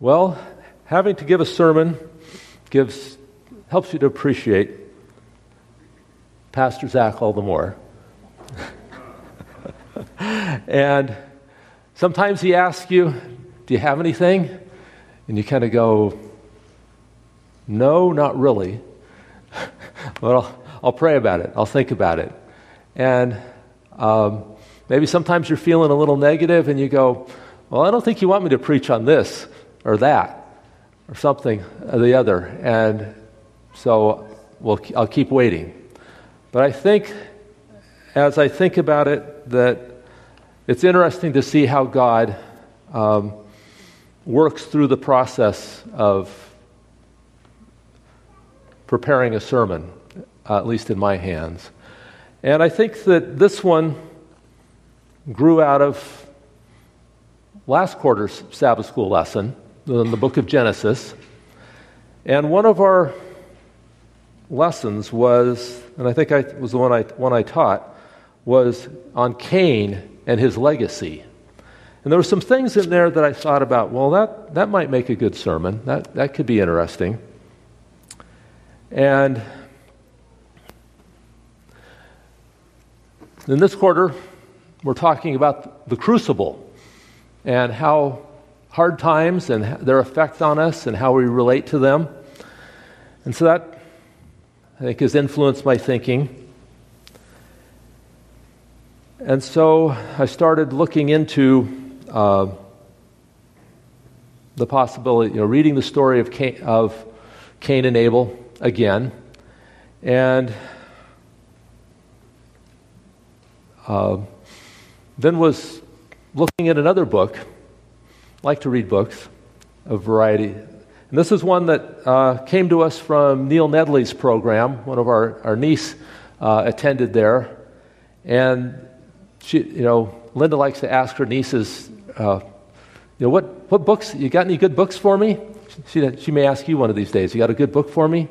Well, having to give a sermon gives, helps you to appreciate Pastor Zach all the more. and sometimes he asks you, Do you have anything? And you kind of go, No, not really. but I'll, I'll, pray about it, I'll think about it. And um, maybe sometimes you're feeling a little negative and you go, Well, I don't think you want me to preach on this or that or something or the other. And so we'll, I'll keep waiting. But I think, as I think about it, that it's interesting to see how God um, works through the process of preparing a sermon, uh, at least in my hands. And I think that this one grew out of last quarter's Sabbath school lesson in the book of Genesis. And one of our lessons was, and I think I was the one I, one I taught, was on Cain and his legacy. And there were some things in there that I thought about, well, that, that might make a good sermon. That, that could be interesting. And in this quarter, we're talking about the crucible and how hard times and their effect on us and how we relate to them. And so that, I think, has influenced my thinking. And so I started looking into uh, the possibility, you know, reading the story of Cain, of Cain and Abel again. And uh, then was looking at another book like to read books of variety. And this is one that uh, came to us from Neil Nedley's program. One of our, our niece uh, attended there. And she, you know, Linda likes to ask her nieces, uh, you know, what, what books, you got any good books for me? She, she may ask you one of these days, you got a good book for me?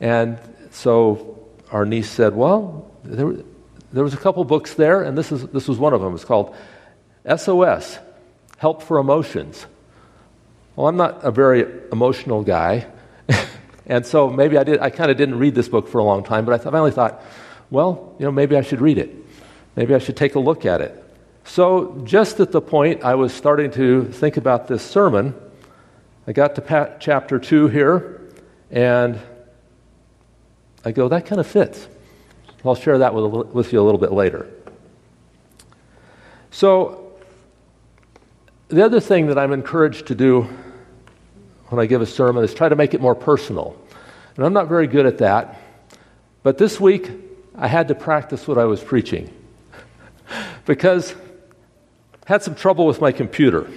And so our niece said, well, there, there was a couple books there, and this, is, this was one of them. It's called SOS, help for emotions. Well, I'm not a very emotional guy. and so maybe I, did, I kind of didn't read this book for a long time, but I finally thought, well, you know, maybe I should read it. Maybe I should take a look at it. So, just at the point I was starting to think about this sermon, I got to chapter 2 here, and I go, that kind of fits. I'll share that with, with you a little bit later. So, the other thing that I'm encouraged to do when I give a sermon is try to make it more personal. And I'm not very good at that. But this week, I had to practice what I was preaching because I had some trouble with my computer.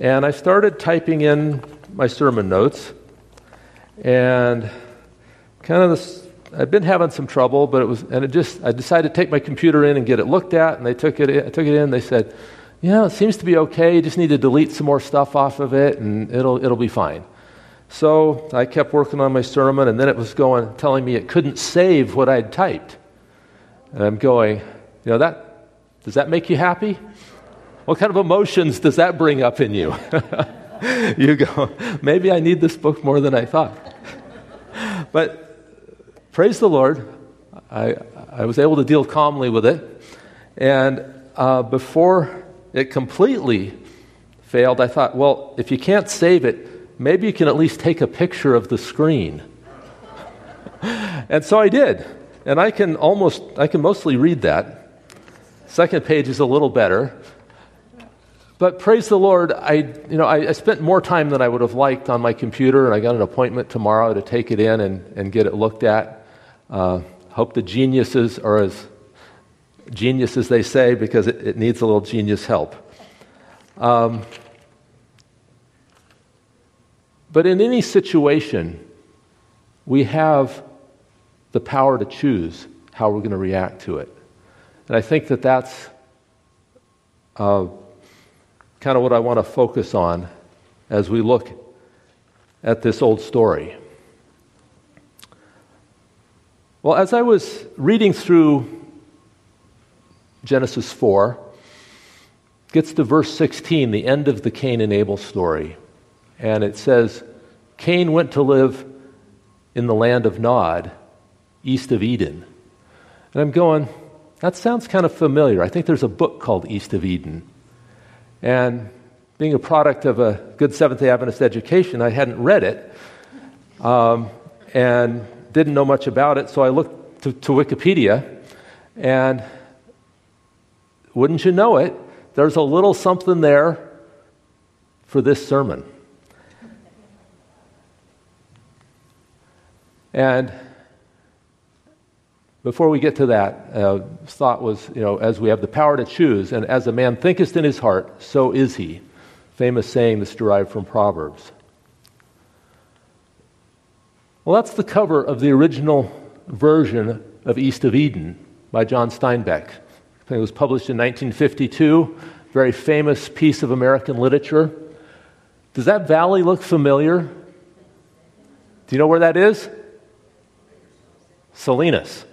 And I started typing in my sermon notes. And kind of this, I've been having some trouble, but it was, and it just, I decided to take my computer in and get it looked at. And they took it, in, I took it in. They said, yeah, it seems to be okay. You just need to delete some more stuff off of it and it'll, it'll be fine. So I kept working on my sermon and then it was going, telling me it couldn't save what I'd typed. And I'm going, you know, that, does that make you happy? What kind of emotions does that bring up in you? you go, maybe I need this book more than I thought. But praise the Lord, I, I was able to deal calmly with it. And uh, before it completely failed, I thought, well, if you can't save it, maybe you can at least take a picture of the screen. and so I did. And I can almost, I can mostly read that. Second page is a little better. But praise the Lord, I, you know, I, I, spent more time than I would have liked on my computer, and I got an appointment tomorrow to take it in and, and get it looked at. Uh, hope the geniuses are as Genius, as they say, because it, it needs a little genius help. Um, but in any situation, we have the power to choose how we're going to react to it. And I think that that's uh, kind of what I want to focus on as we look at this old story. Well, as I was reading through Genesis 4, gets to verse 16, the end of the Cain and Abel story. and it says, Cain went to live in the land of Nod, east of Eden. And I'm going, that sounds kind of familiar. I think there's a book called East of Eden. And being a product of a good Seventh day Adventist education, I hadn't read it um, and didn't know much about it. So I looked to, to Wikipedia, and wouldn't you know it, there's a little something there for this sermon. And before we get to that, uh, thought was, you know, as we have the power to choose, and as a man thinketh in his heart, so is he. Famous saying that's derived from Proverbs. Well, that's the cover of the original version of East of Eden by John Steinbeck. It was published in 1952, very famous piece of American literature. Does that valley look familiar? Do you know where that is? Salinas.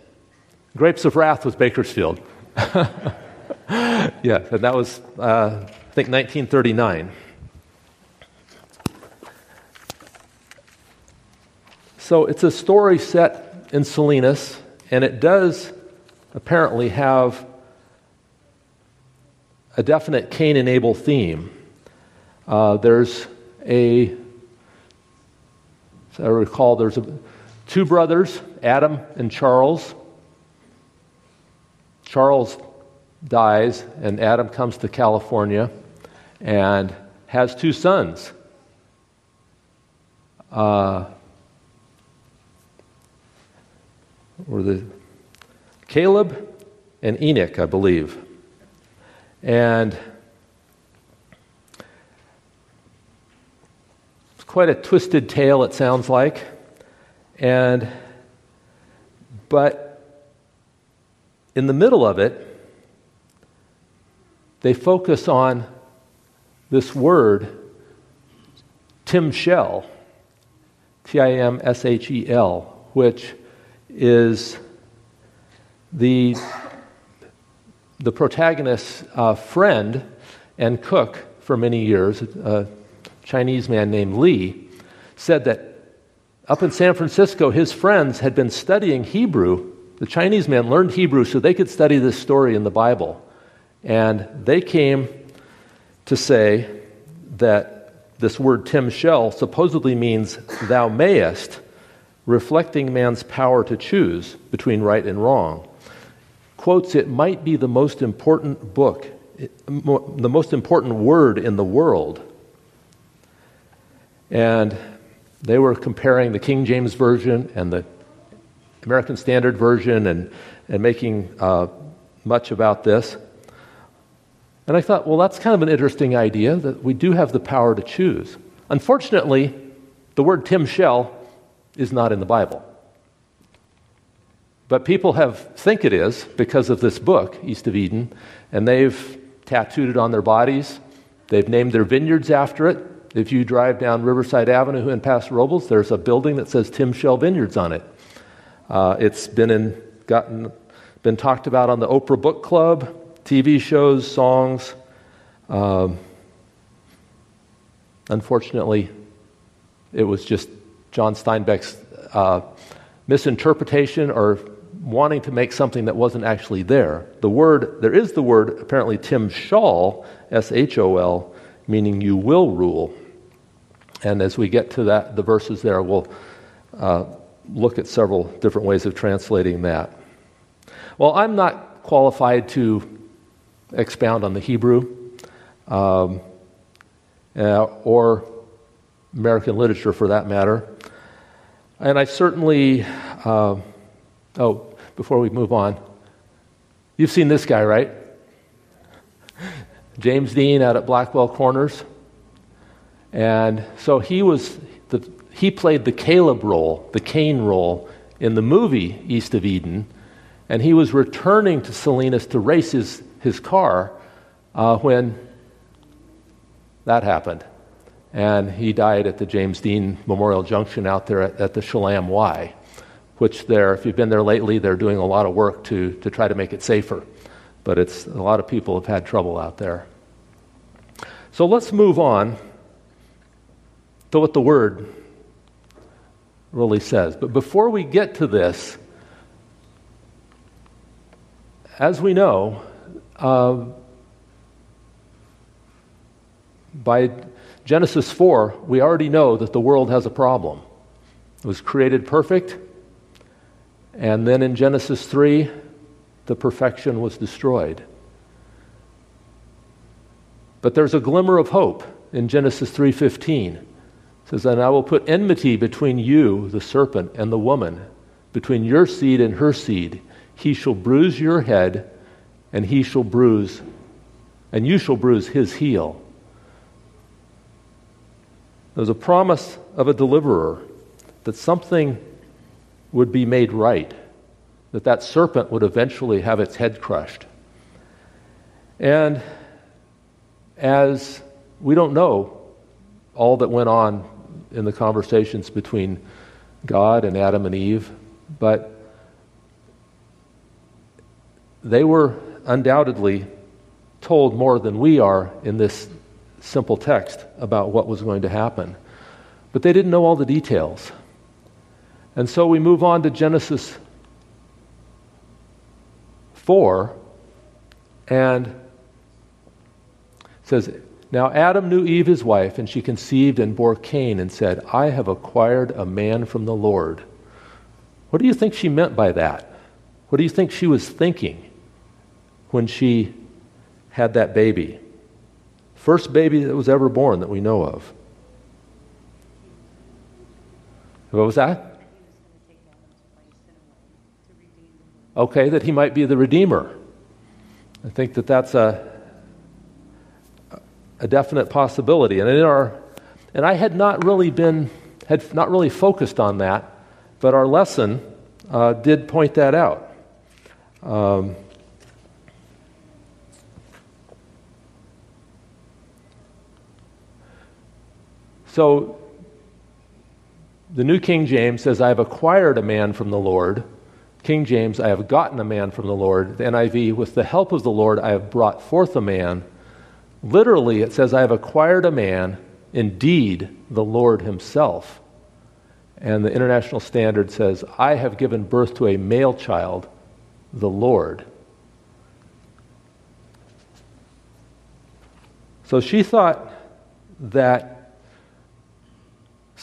Grapes of Wrath was Bakersfield. yeah, and that was, uh, I think, 1939. So it's a story set in Salinas, and it does apparently have a definite Cain and Abel theme. Uh, there's a, I recall, there's a, two brothers, Adam and Charles. Charles dies, and Adam comes to California and has two sons. Uh, or the Caleb and Enoch, I believe. And it's quite a twisted tale, it sounds like. And, but in the middle of it, they focus on this word, Timshel, T I M S H E L, which is the, the protagonist's uh, friend and cook for many years, a Chinese man named Lee, said that up in San Francisco, his friends had been studying Hebrew. The Chinese man learned Hebrew so they could study this story in the Bible. And they came to say that this word Timshel supposedly means thou mayest, reflecting man's power to choose between right and wrong. Quotes, it might be the most important book, the most important word in the world. And they were comparing the King James Version and the American Standard Version and, and making uh, much about this. And I thought, well, that's kind of an interesting idea that we do have the power to choose. Unfortunately, the word Timshel is not in the Bible. But people have think it is because of this book, East of Eden, and they've tattooed it on their bodies. They've named their vineyards after it. If you drive down Riverside Avenue in Paso Robles, there's a building that says Timshel Vineyards on it. Uh, it's been in, gotten, been talked about on the Oprah Book Club, TV shows, songs. Um, unfortunately, it was just John Steinbeck's uh, misinterpretation or wanting to make something that wasn't actually there. The word, there is the word, apparently Tim Shol, S H O L, meaning you will rule. And as we get to that, the verses there, we'll uh, look at several different ways of translating that. Well, I'm not qualified to expound on the Hebrew um, uh, or American literature for that matter. And I certainly, uh, oh, before we move on, you've seen this guy, right? James Dean out at Blackwell Corners. And so he was, the, he played the Caleb role, the Cain role in the movie East of Eden. And he was returning to Salinas to race his, his car uh, when that happened and he died at the James Dean Memorial Junction out there at, at the Cholame Y, which there, if you've been there lately, they're doing a lot of work to, to try to make it safer. But it's, a lot of people have had trouble out there. So let's move on to what the Word really says. But before we get to this, as we know, uh, by Genesis 4, we already know that the world has a problem. It was created perfect, and then in Genesis 3, the perfection was destroyed. But there's a glimmer of hope in Genesis 3:15. It says, "And I will put enmity between you, the serpent, and the woman, between your seed and her seed. He shall bruise your head, and he shall bruise, and you shall bruise his heel." There's a promise of a deliverer that something would be made right, that that serpent would eventually have its head crushed. And as we don't know all that went on in the conversations between God and Adam and Eve, but they were undoubtedly told more than we are in this simple text about what was going to happen. But they didn't know all the details. And so we move on to Genesis 4, and says, Now Adam knew Eve his wife, and she conceived and bore Cain, and said, I have acquired a man from the Lord. What do you think she meant by that? What do you think she was thinking when she had that baby? First baby that was ever born that we know of. What was that? Okay, that he might be the Redeemer. I think that that's a, a definite possibility. And in our, and I had not really been, had not really focused on that, but our lesson uh, did point that out. Um, So the New King James says, I have acquired a man from the Lord. King James, I have gotten a man from the Lord. The NIV, with the help of the Lord, I have brought forth a man. Literally, it says, I have acquired a man, indeed, the Lord himself. And the International Standard says, I have given birth to a male child, the Lord. So she thought that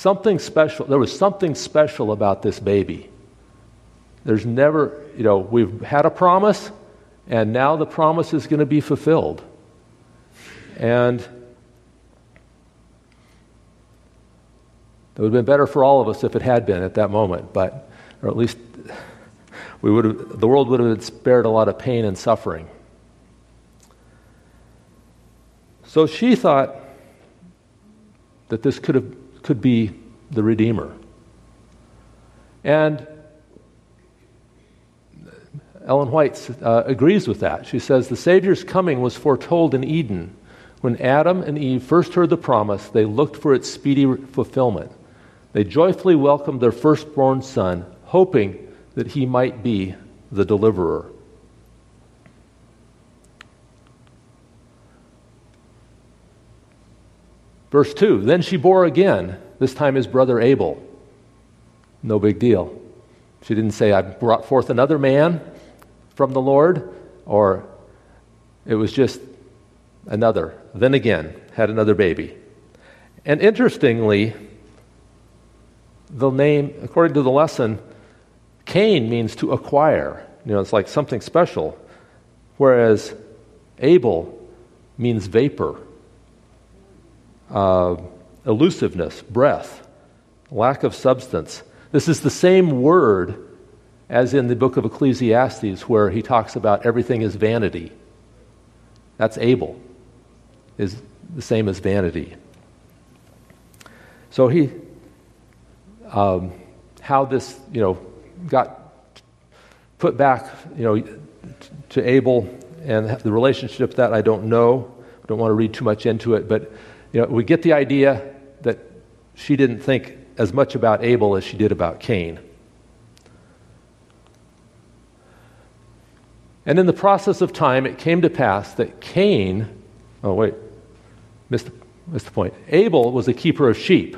Something special, there was something special about this baby. There's never, you know, we've had a promise, and now the promise is going to be fulfilled. And it would have been better for all of us if it had been at that moment, but, or at least we would have, the world would have been spared a lot of pain and suffering. So she thought that this could have could be the Redeemer. And Ellen White uh, agrees with that. She says the Savior's coming was foretold in Eden. When Adam and Eve first heard the promise, they looked for its speedy fulfillment. They joyfully welcomed their firstborn son, hoping that he might be the deliverer. Verse 2 Then she bore again, this time his brother Abel. No big deal. She didn't say, I brought forth another man from the Lord, or it was just another. Then again, had another baby. And interestingly, the name, according to the lesson, Cain means to acquire. You know, it's like something special. Whereas Abel means vapor uh, elusiveness, breath, lack of substance. This is the same word as in the book of Ecclesiastes, where he talks about everything is vanity. That's Abel, is the same as vanity. So he, um, how this, you know, got put back, you know, to Abel and the relationship that I don't know. I don't want to read too much into it, but you know, we get the idea that she didn't think as much about Abel as she did about Cain. And in the process of time, it came to pass that Cain, oh, wait, missed, missed the point. Abel was a keeper of sheep,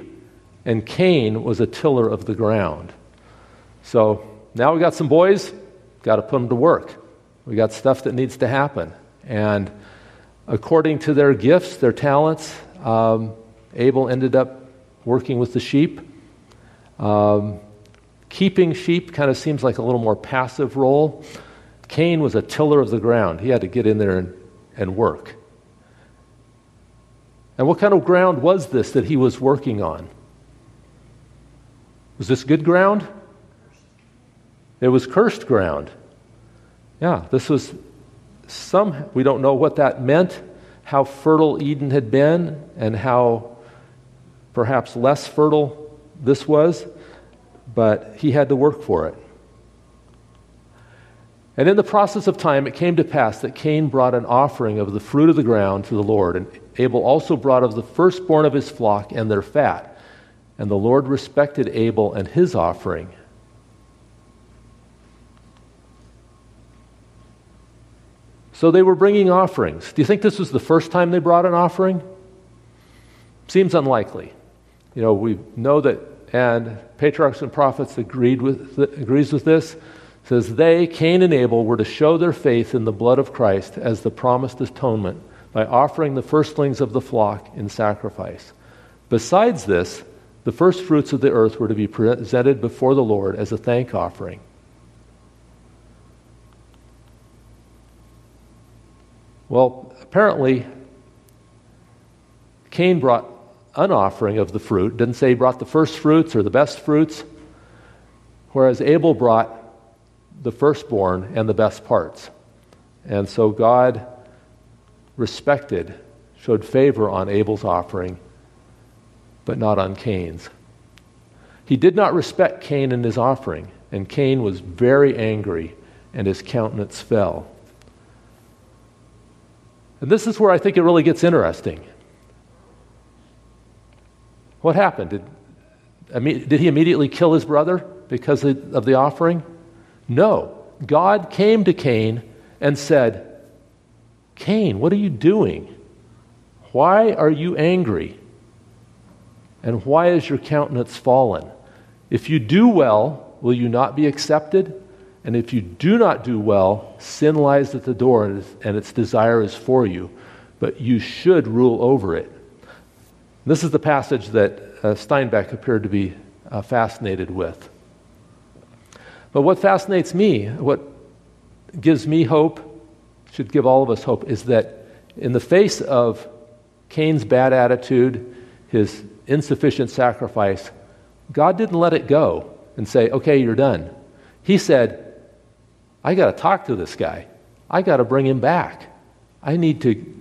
and Cain was a tiller of the ground. So now we got some boys, got to put them to work. We got stuff that needs to happen. And according to their gifts, their talents, um, Abel ended up working with the sheep. Um, keeping sheep kind of seems like a little more passive role. Cain was a tiller of the ground, he had to get in there and, and work. And what kind of ground was this that he was working on? Was this good ground? It was cursed ground. Yeah, this was some, we don't know what that meant, how fertile Eden had been, and how perhaps less fertile this was, but he had to work for it. And in the process of time, it came to pass that Cain brought an offering of the fruit of the ground to the Lord, and Abel also brought of the firstborn of his flock and their fat. And the Lord respected Abel and his offering. So they were bringing offerings. Do you think this was the first time they brought an offering? Seems unlikely. You know, we know that, and patriarchs and prophets agreed with, agrees with this says they, Cain and Abel, were to show their faith in the blood of Christ as the promised atonement by offering the firstlings of the flock in sacrifice. Besides this, the first fruits of the earth were to be presented before the Lord as a thank offering. Well, apparently, Cain brought an offering of the fruit. Didn't say he brought the first fruits or the best fruits, whereas Abel brought the firstborn and the best parts. And so God respected, showed favor on Abel's offering, but not on Cain's. He did not respect Cain and his offering, and Cain was very angry, and his countenance fell. And this is where I think it really gets interesting. What happened? Did, did he immediately kill his brother because of the offering? No. God came to Cain and said, Cain, what are you doing? Why are you angry? And why is your countenance fallen? If you do well, will you not be accepted? And if you do not do well, sin lies at the door and its desire is for you, but you should rule over it. This is the passage that uh, Steinbeck appeared to be uh, fascinated with. But what fascinates me, what gives me hope, should give all of us hope, is that in the face of Cain's bad attitude, his insufficient sacrifice, God didn't let it go and say, okay, you're done. He said, I got to talk to this guy. I got to bring him back. I need to,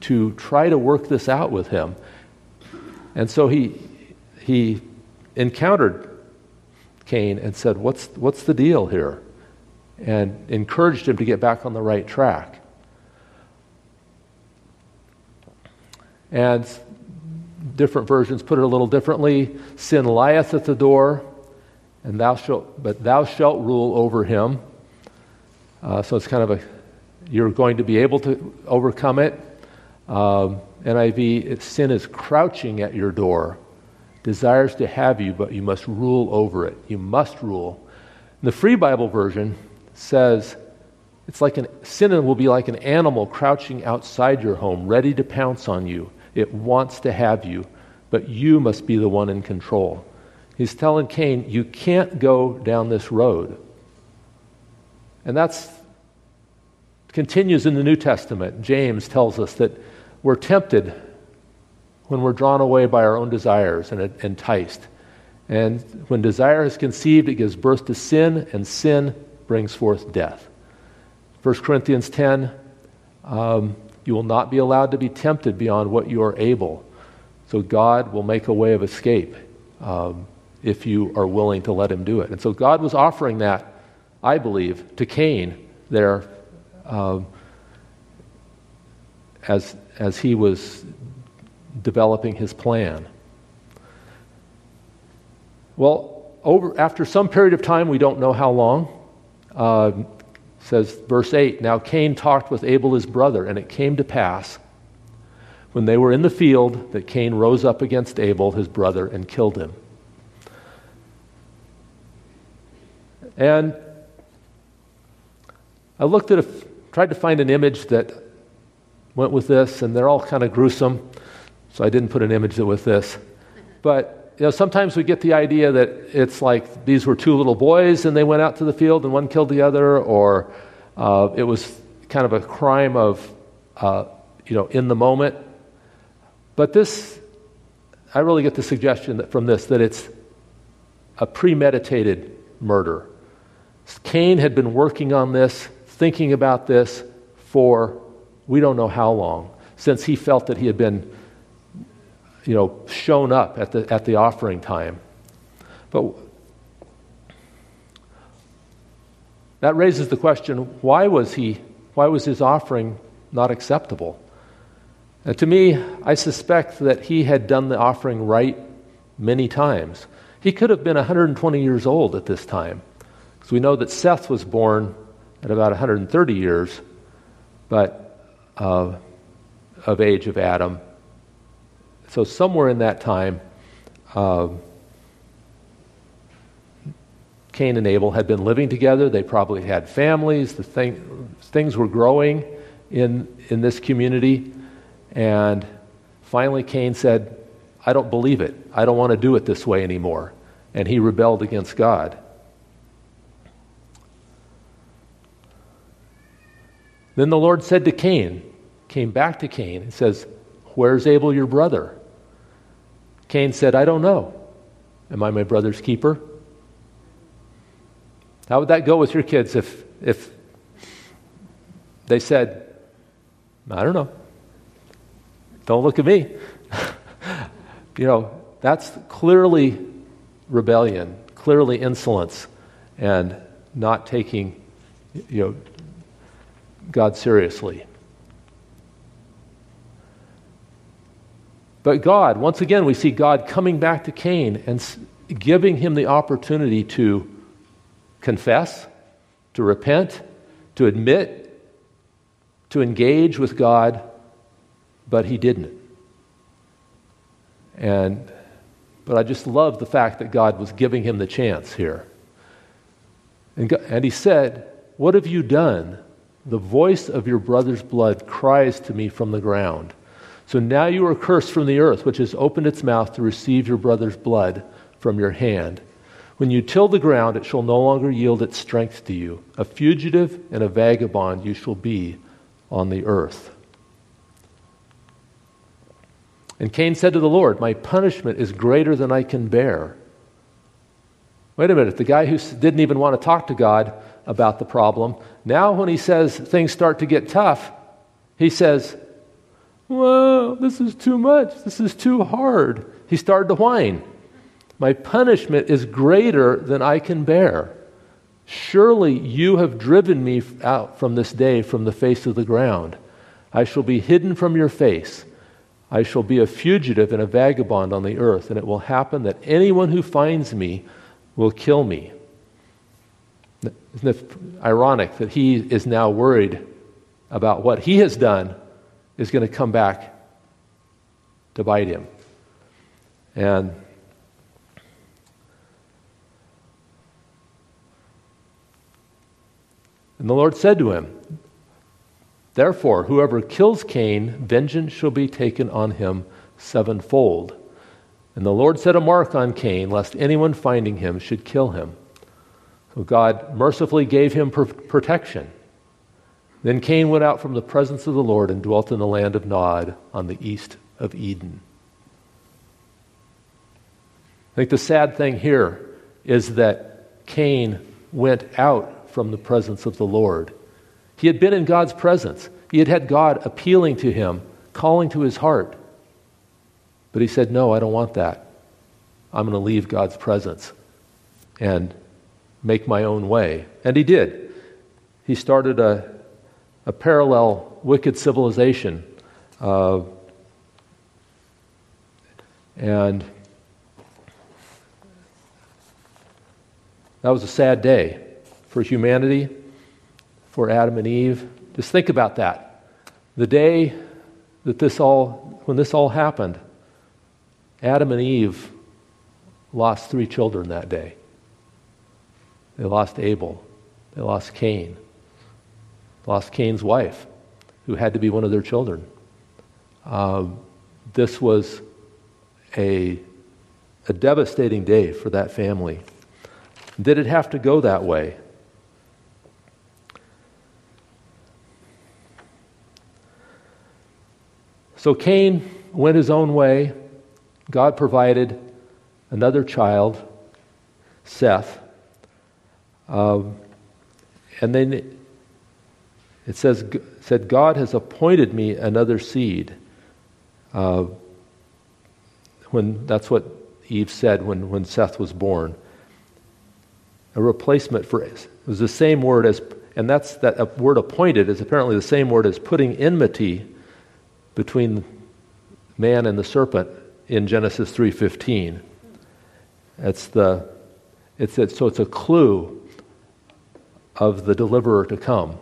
to try to work this out with him. And so he, he encountered Cain and said, What's, what's the deal here? And encouraged him to get back on the right track. And different versions put it a little differently sin lieth at the door, and thou shalt, but thou shalt rule over him. Uh, so it's kind of a, you're going to be able to overcome it. Um, NIV, sin is crouching at your door desires to have you, but you must rule over it. You must rule. The Free Bible version says it's like an sin will be like an animal crouching outside your home, ready to pounce on you. It wants to have you, but you must be the one in control. He's telling Cain, you can't go down this road. And that's continues in the New Testament. James tells us that we're tempted when we're drawn away by our own desires and enticed. And when desire is conceived, it gives birth to sin, and sin brings forth death. 1 Corinthians 10 um, you will not be allowed to be tempted beyond what you are able. So God will make a way of escape um, if you are willing to let Him do it. And so God was offering that, I believe, to Cain there um, as, as he was developing his plan. Well, over, after some period of time, we don't know how long, uh, says verse 8 Now Cain talked with Abel his brother, and it came to pass when they were in the field that Cain rose up against Abel his brother and killed him. And I looked at a, tried to find an image that went with this, and they're all kind of gruesome so I didn't put an image with this. But you know, sometimes we get the idea that it's like these were two little boys and they went out to the field and one killed the other, or uh, it was kind of a crime of, uh, you know, in the moment. But this, I really get the suggestion that from this that it's a premeditated murder. Cain had been working on this, thinking about this for we don't know how long, since he felt that he had been you know, shown up at the, at the offering time. But that raises the question why was he, why was his offering not acceptable? To me, I suspect that he had done the offering right many times. He could have been 120 years old at this time. Because we know that Seth was born at about 130 years, but uh, of age of Adam. So, somewhere in that time, uh, Cain and Abel had been living together. They probably had families. The thing, things were growing in, in this community. And finally, Cain said, I don't believe it. I don't want to do it this way anymore. And he rebelled against God. Then the Lord said to Cain, came back to Cain, and says, Where's Abel, your brother? Cain said, I don't know. Am I my brother's keeper? How would that go with your kids if, if they said, I don't know. Don't look at me. you know, that's clearly rebellion, clearly insolence, and not taking you know, God seriously. But God, once again, we see God coming back to Cain and giving him the opportunity to confess, to repent, to admit, to engage with God, but he didn't. And but I just love the fact that God was giving him the chance here. And, God, and he said, What have you done? The voice of your brother's blood cries to me from the ground. So now you are cursed from the earth, which has opened its mouth to receive your brother's blood from your hand. When you till the ground, it shall no longer yield its strength to you. A fugitive and a vagabond you shall be on the earth. And Cain said to the Lord, My punishment is greater than I can bear. Wait a minute, the guy who didn't even want to talk to God about the problem, now when he says things start to get tough, he says, Whoa, this is too much. This is too hard. He started to whine. My punishment is greater than I can bear. Surely you have driven me out from this day from the face of the ground. I shall be hidden from your face. I shall be a fugitive and a vagabond on the earth, and it will happen that anyone who finds me will kill me. Isn't it ironic that he is now worried about what he has done is going to come back to bite him. And And the Lord said to him, Therefore, whoever kills Cain, vengeance shall be taken on him sevenfold. And the Lord set a mark on Cain, lest anyone finding him should kill him. So God mercifully gave him pr- protection. Then Cain went out from the presence of the Lord and dwelt in the land of Nod on the east of Eden. I think the sad thing here is that Cain went out from the presence of the Lord. He had been in God's presence, he had had God appealing to him, calling to his heart. But he said, No, I don't want that. I'm going to leave God's presence and make my own way. And he did. He started a a parallel wicked civilization. Uh, and that was a sad day for humanity, for Adam and Eve. Just think about that. The day that this all, when this all happened, Adam and Eve lost three children that day. They lost Abel. They lost Cain. Lost Cain's wife, who had to be one of their children. Um, this was a, a devastating day for that family. Did it have to go that way? So Cain went his own way. God provided another child, Seth. Um, and then it says, said, God has appointed me another seed. Uh, when that's what Eve said when, when Seth was born. A replacement for it was the same word as, and that's that word appointed is apparently the same word as putting enmity between man and the serpent in Genesis 3:15. It's the it's it, so it's a clue of the deliverer to come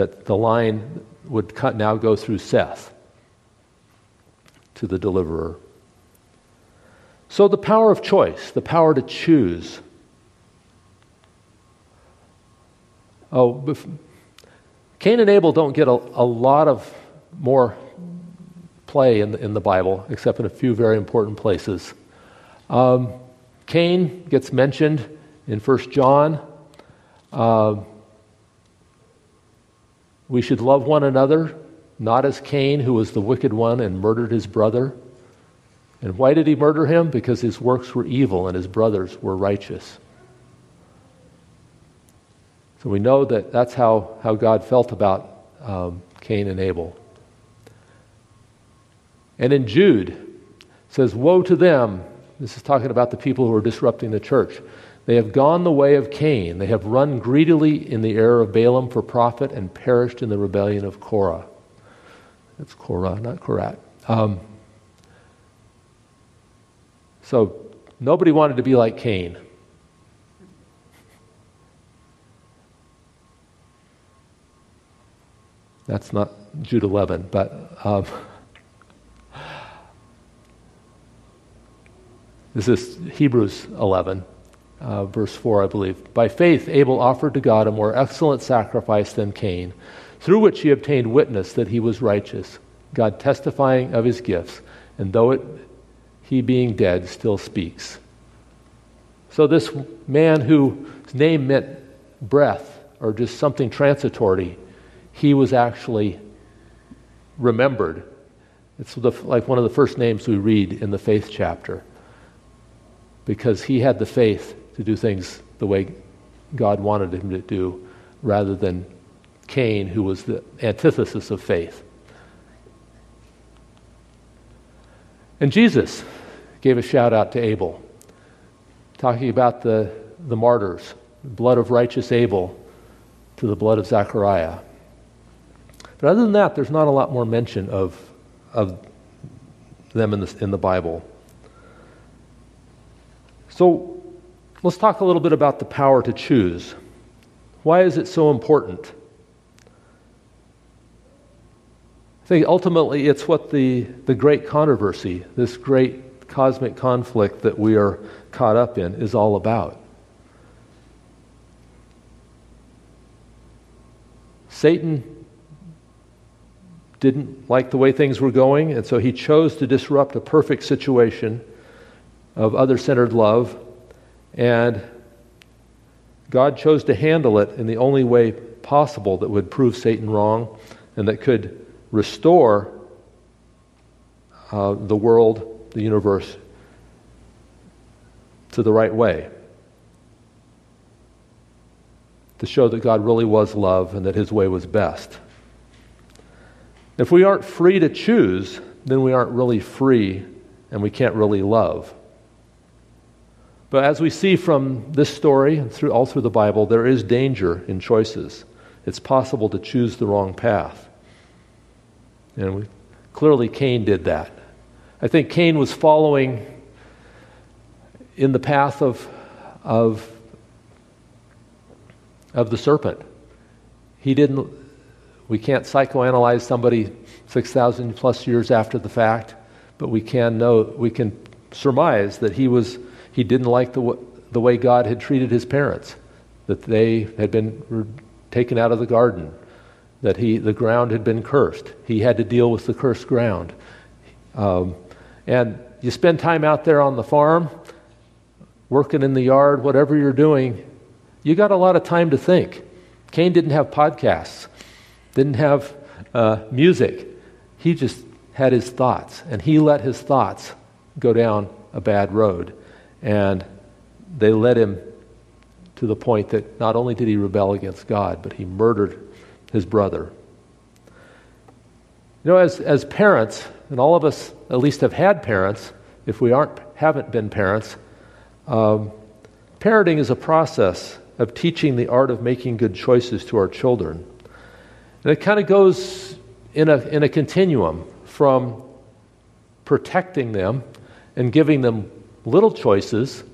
that the line would cut, now go through Seth to the deliverer. So the power of choice, the power to choose. Oh, Cain and Abel don't get a, a lot of more play in the, in the Bible, except in a few very important places. Um, Cain gets mentioned in 1 John. Uh, we should love one another, not as Cain, who was the wicked one and murdered his brother. And why did he murder him? Because his works were evil and his brothers were righteous. So we know that that's how, how God felt about um, Cain and Abel. And in Jude, says, Woe to them. This is talking about the people who are disrupting the church. They have gone the way of Cain. They have run greedily in the error of Balaam for profit and perished in the rebellion of Korah. That's Korah, not Korat. Um, so nobody wanted to be like Cain. That's not Jude 11, but. Um, This is Hebrews 11, uh, verse 4, I believe. By faith, Abel offered to God a more excellent sacrifice than Cain, through which he obtained witness that he was righteous, God testifying of his gifts, and though it, he being dead still speaks. So, this man whose name meant breath or just something transitory, he was actually remembered. It's the, like one of the first names we read in the faith chapter because he had the faith to do things the way God wanted him to do rather than Cain, who was the antithesis of faith. And Jesus gave a shout out to Abel, talking about the, the martyrs, the blood of righteous Abel to the blood of Zechariah. But other than that, there's not a lot more mention of, of them in the, in the Bible. So let's talk a little bit about the power to choose. Why is it so important? I think ultimately it's what the, the great controversy, this great cosmic conflict that we are caught up in, is all about. Satan didn't like the way things were going, and so he chose to disrupt a perfect situation of other centered love, and God chose to handle it in the only way possible that would prove Satan wrong and that could restore uh, the world, the universe, to the right way. To show that God really was love and that his way was best. If we aren't free to choose, then we aren't really free and we can't really love. But as we see from this story and through, all through the Bible, there is danger in choices. It's possible to choose the wrong path. And we, clearly, Cain did that. I think Cain was following in the path of, of, of the serpent. He didn't, we can't psychoanalyze somebody 6,000 plus years after the fact, but we can know, we can surmise that he was he didn't like the, the way God had treated his parents, that they had been taken out of the garden, that he, the ground had been cursed. He had to deal with the cursed ground. Um, and you spend time out there on the farm, working in the yard, whatever you're doing, you got a lot of time to think. Cain didn't have podcasts, didn't have uh, music. He just had his thoughts, and he let his thoughts go down a bad road. And they led him to the point that not only did he rebel against God, but he murdered his brother. You know, as, as parents, and all of us at least have had parents, if we aren't, haven't been parents, um, parenting is a process of teaching the art of making good choices to our children. And it kind of goes in a, in a continuum from protecting them and giving them little choices,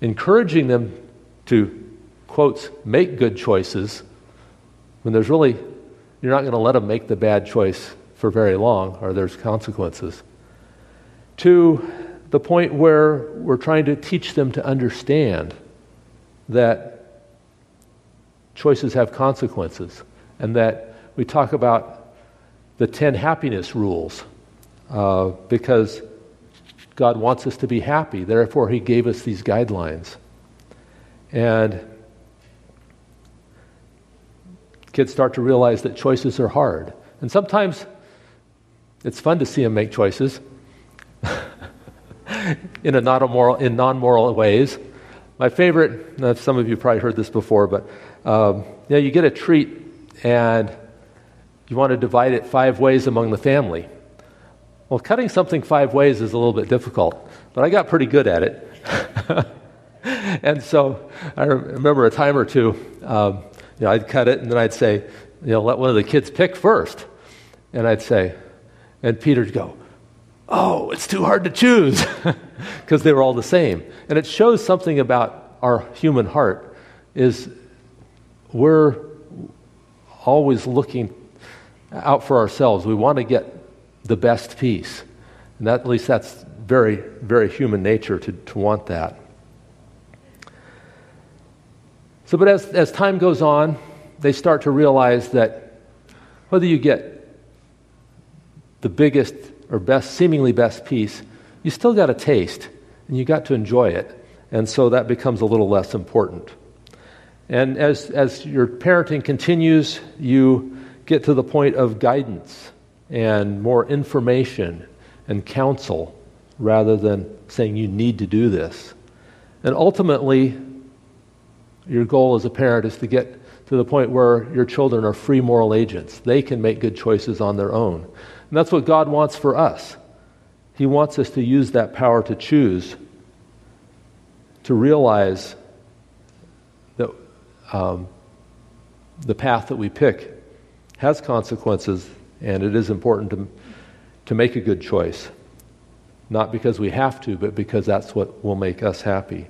encouraging them to, quotes, make good choices, when there's really, you're not going to let them make the bad choice for very long, or there's consequences, to the point where we're trying to teach them to understand that choices have consequences and that we talk about the 10 happiness rules uh, because God wants us to be happy. Therefore, He gave us these guidelines. And kids start to realize that choices are hard. And sometimes it's fun to see them make choices in, a not moral, in non-moral ways. My favorite, some of you probably heard this before, but um, you, know, you get a treat and you want to divide it five ways among the family. Well, cutting something five ways is a little bit difficult, but I got pretty good at it. and so I remember a time or two, um, you know, I'd cut it and then I'd say, you know, let one of the kids pick first. And I'd say, and Peter'd go, oh, it's too hard to choose because they were all the same. And it shows something about our human heart is we're always looking out for ourselves. We want to get the best piece. And that, at least that's very, very human nature to, to want that. So, but as, as time goes on, they start to realize that whether you get the biggest or best, seemingly best piece, you still got a taste and you got to enjoy it. And so that becomes a little less important. And as, as your parenting continues, you get to the point of guidance and more information and counsel rather than saying you need to do this. And ultimately, your goal as a parent is to get to the point where your children are free moral agents. They can make good choices on their own. And that's what God wants for us. He wants us to use that power to choose, to realize that um, the path that we pick has consequences and it is important to, to make a good choice. Not because we have to, but because that's what will make us happy.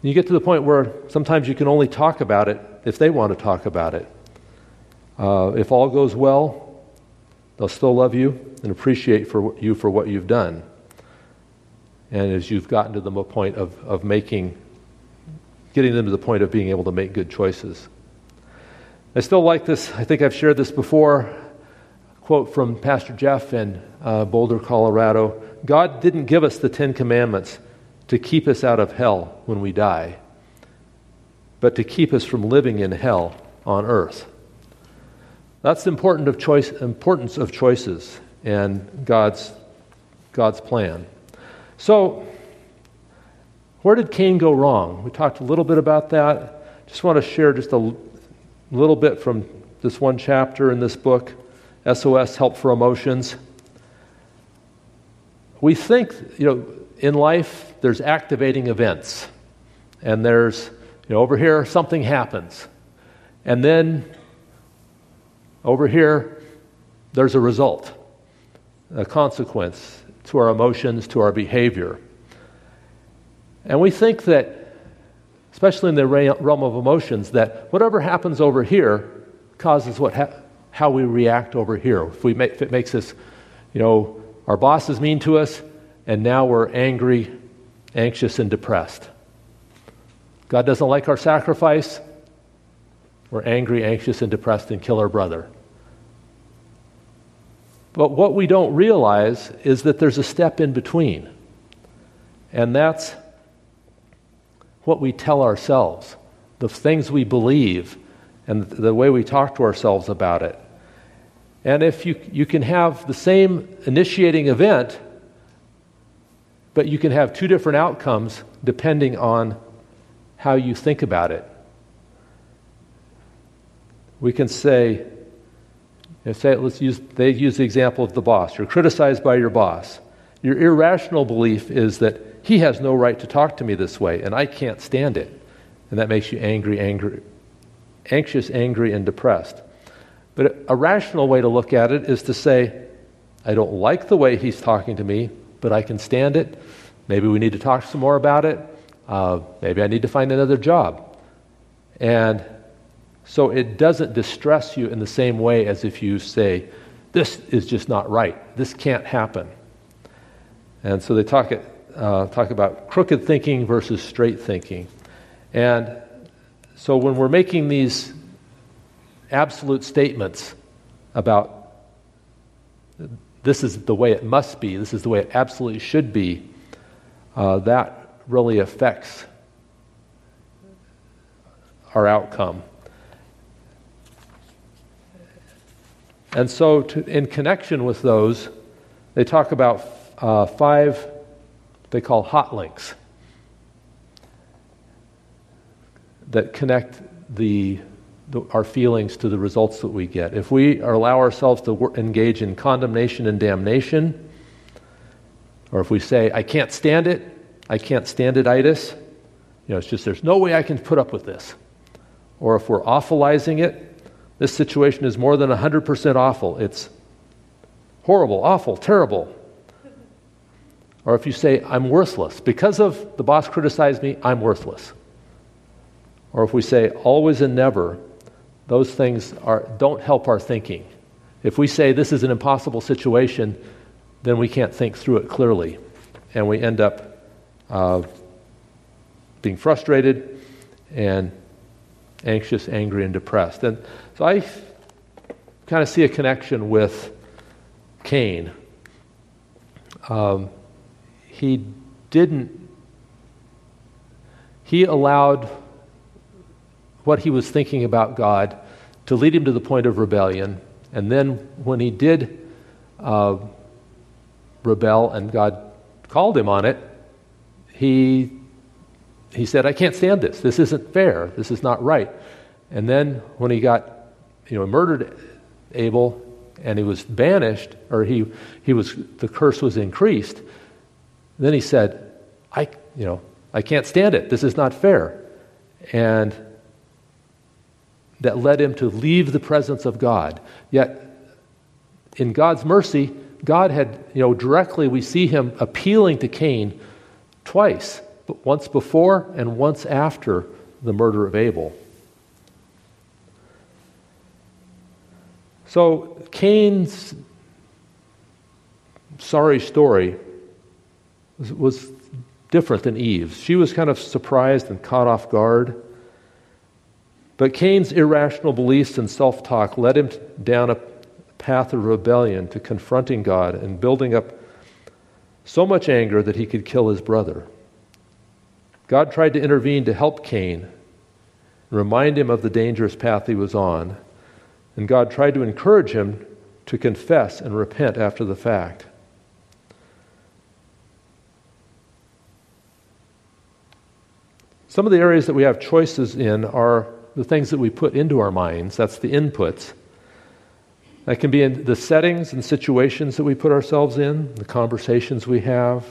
You get to the point where sometimes you can only talk about it if they want to talk about it. Uh, if all goes well, they'll still love you and appreciate for you for what you've done. And as you've gotten to the point of, of making, getting them to the point of being able to make good choices. I still like this. I think I've shared this before. Quote from Pastor Jeff in uh, Boulder, Colorado God didn't give us the Ten Commandments to keep us out of hell when we die, but to keep us from living in hell on earth. That's the important of choice, importance of choices and God's, God's plan. So, where did Cain go wrong? We talked a little bit about that. Just want to share just a a little bit from this one chapter in this book, SOS Help for Emotions. We think, you know, in life there's activating events. And there's, you know, over here something happens. And then over here there's a result, a consequence to our emotions, to our behavior. And we think that especially in the realm of emotions, that whatever happens over here causes what ha- how we react over here. If, we make, if it makes us, you know, our boss is mean to us, and now we're angry, anxious, and depressed. God doesn't like our sacrifice. We're angry, anxious, and depressed and kill our brother. But what we don't realize is that there's a step in between. And that's what we tell ourselves, the things we believe, and the way we talk to ourselves about it. And if you, you can have the same initiating event, but you can have two different outcomes depending on how you think about it. We can say, say let's use, they use the example of the boss. You're criticized by your boss. Your irrational belief is that he has no right to talk to me this way, and I can't stand it. And that makes you angry, angry, anxious, angry, and depressed. But a rational way to look at it is to say, I don't like the way he's talking to me, but I can stand it. Maybe we need to talk some more about it. Uh, maybe I need to find another job. And so it doesn't distress you in the same way as if you say, This is just not right. This can't happen. And so they talk, uh, talk about crooked thinking versus straight thinking. And so when we're making these absolute statements about this is the way it must be, this is the way it absolutely should be, uh, that really affects our outcome. And so, to, in connection with those, they talk about uh, five, they call hot links, that connect the, the, our feelings to the results that we get. If we allow ourselves to engage in condemnation and damnation, or if we say, I can't stand it, I can't stand it, itis, you know, it's just there's no way I can put up with this. Or if we're awfulizing it, this situation is more than 100% awful. It's horrible, awful, terrible. Or if you say, I'm worthless. Because of the boss criticized me, I'm worthless. Or if we say, always and never, those things are, don't help our thinking. If we say this is an impossible situation, then we can't think through it clearly. And we end up uh, being frustrated and anxious, angry, and depressed. And so I kind of see a connection with Cain. Um, he didn't, he allowed what he was thinking about God to lead him to the point of rebellion. And then when he did uh, rebel and God called him on it, he he said, I can't stand this. This isn't fair. This is not right. And then when he got, you know, murdered Abel and he was banished, or he, he was, the curse was increased, then he said, I, you know, I can't stand it. This is not fair. And that led him to leave the presence of God. Yet, in God's mercy, God had, you know, directly we see him appealing to Cain twice but once before and once after the murder of Abel. So Cain's sorry story was, was, different than Eve's. She was kind of surprised and caught off guard. But Cain's irrational beliefs and self talk led him down a path of rebellion to confronting God and building up so much anger that he could kill his brother. God tried to intervene to help Cain remind him of the dangerous path he was on. And God tried to encourage him to confess and repent after the fact. Some of the areas that we have choices in are the things that we put into our minds. That's the inputs. That can be in the settings and situations that we put ourselves in, the conversations we have,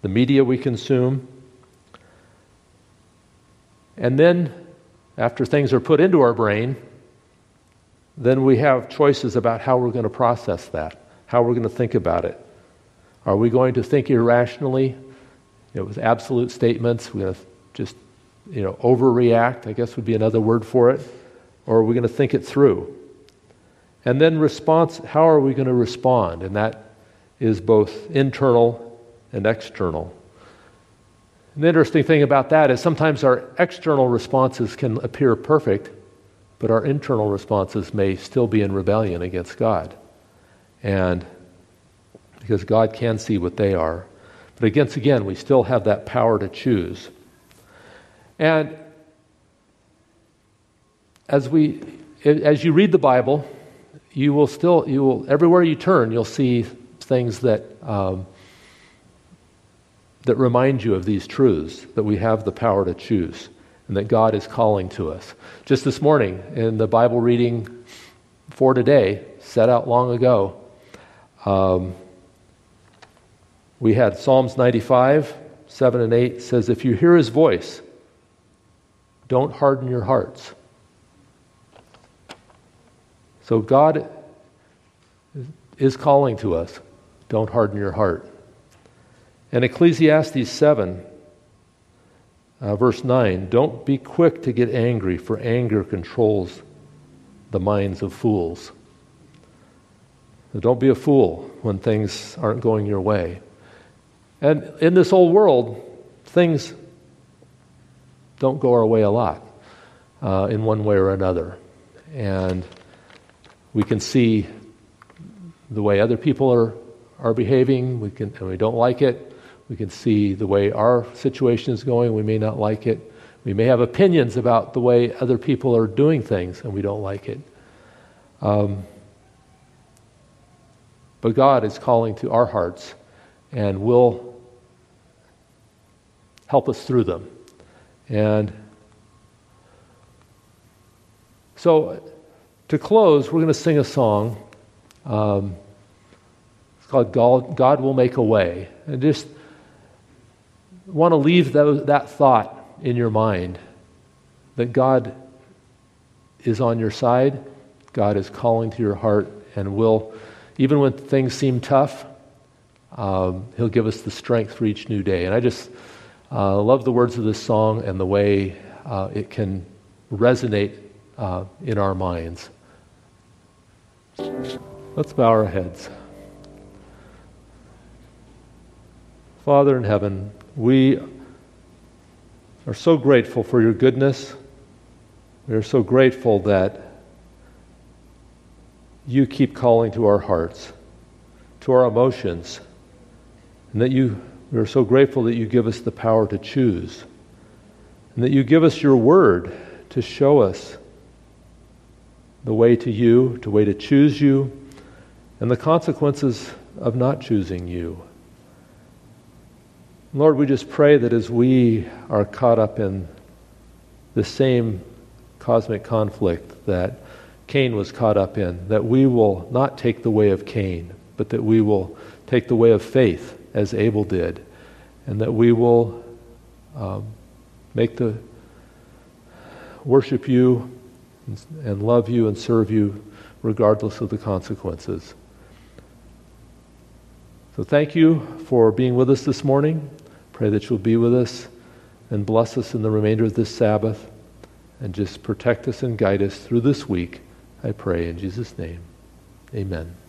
the media we consume. And then, after things are put into our brain, then we have choices about how we're going to process that, how we're going to think about it. Are we going to think irrationally, you know, with absolute statements? We're going to just, you know, overreact, I guess would be another word for it. Or are we going to think it through? And then response, how are we going to respond? And that is both internal and external. An interesting thing about that is sometimes our external responses can appear perfect, but our internal responses may still be in rebellion against God. And because God can see what they are. But against again, we still have that power to choose. And as we as you read the Bible, you will still you will everywhere you turn, you'll see things that um, that remind you of these truths that we have the power to choose and that God is calling to us. Just this morning in the Bible reading for today, set out long ago, um, we had Psalms 95, 7 and 8 says, If you hear his voice, don't harden your hearts. So God is calling to us. Don't harden your heart. And Ecclesiastes 7, uh, verse 9 Don't be quick to get angry, for anger controls the minds of fools. So don't be a fool when things aren't going your way. And in this old world, things don't go our way a lot uh, in one way or another. And we can see the way other people are, are behaving, we can, and we don't like it. We can see the way our situation is going. We may not like it. We may have opinions about the way other people are doing things, and we don't like it. Um, but God is calling to our hearts and will help us through them. And so, to close, we're going to sing a song. Um, it's called God, God Will Make a Way. And just want to leave those, that thought in your mind that God is on your side, God is calling to your heart, and will, even when things seem tough, um, He'll give us the strength for each new day. And I just uh, love the words of this song and the way uh, it can resonate uh, in our minds. Let's bow our heads. Father in heaven, we are so grateful for your goodness. We are so grateful that you keep calling to our hearts, to our emotions, and that you, we are so grateful that you give us the power to choose, and that you give us your word to show us the way to you, the way to choose you, and the consequences of not choosing you. Lord, we just pray that as we are caught up in the same cosmic conflict that Cain was caught up in, that we will not take the way of Cain, but that we will take the way of faith as Abel did, and that we will um, make the worship you and, and love you and serve you regardless of the consequences. So thank you for being with us this morning. Pray that you'll be with us and bless us in the remainder of this Sabbath and just protect us and guide us through this week. I pray in Jesus' name. Amen.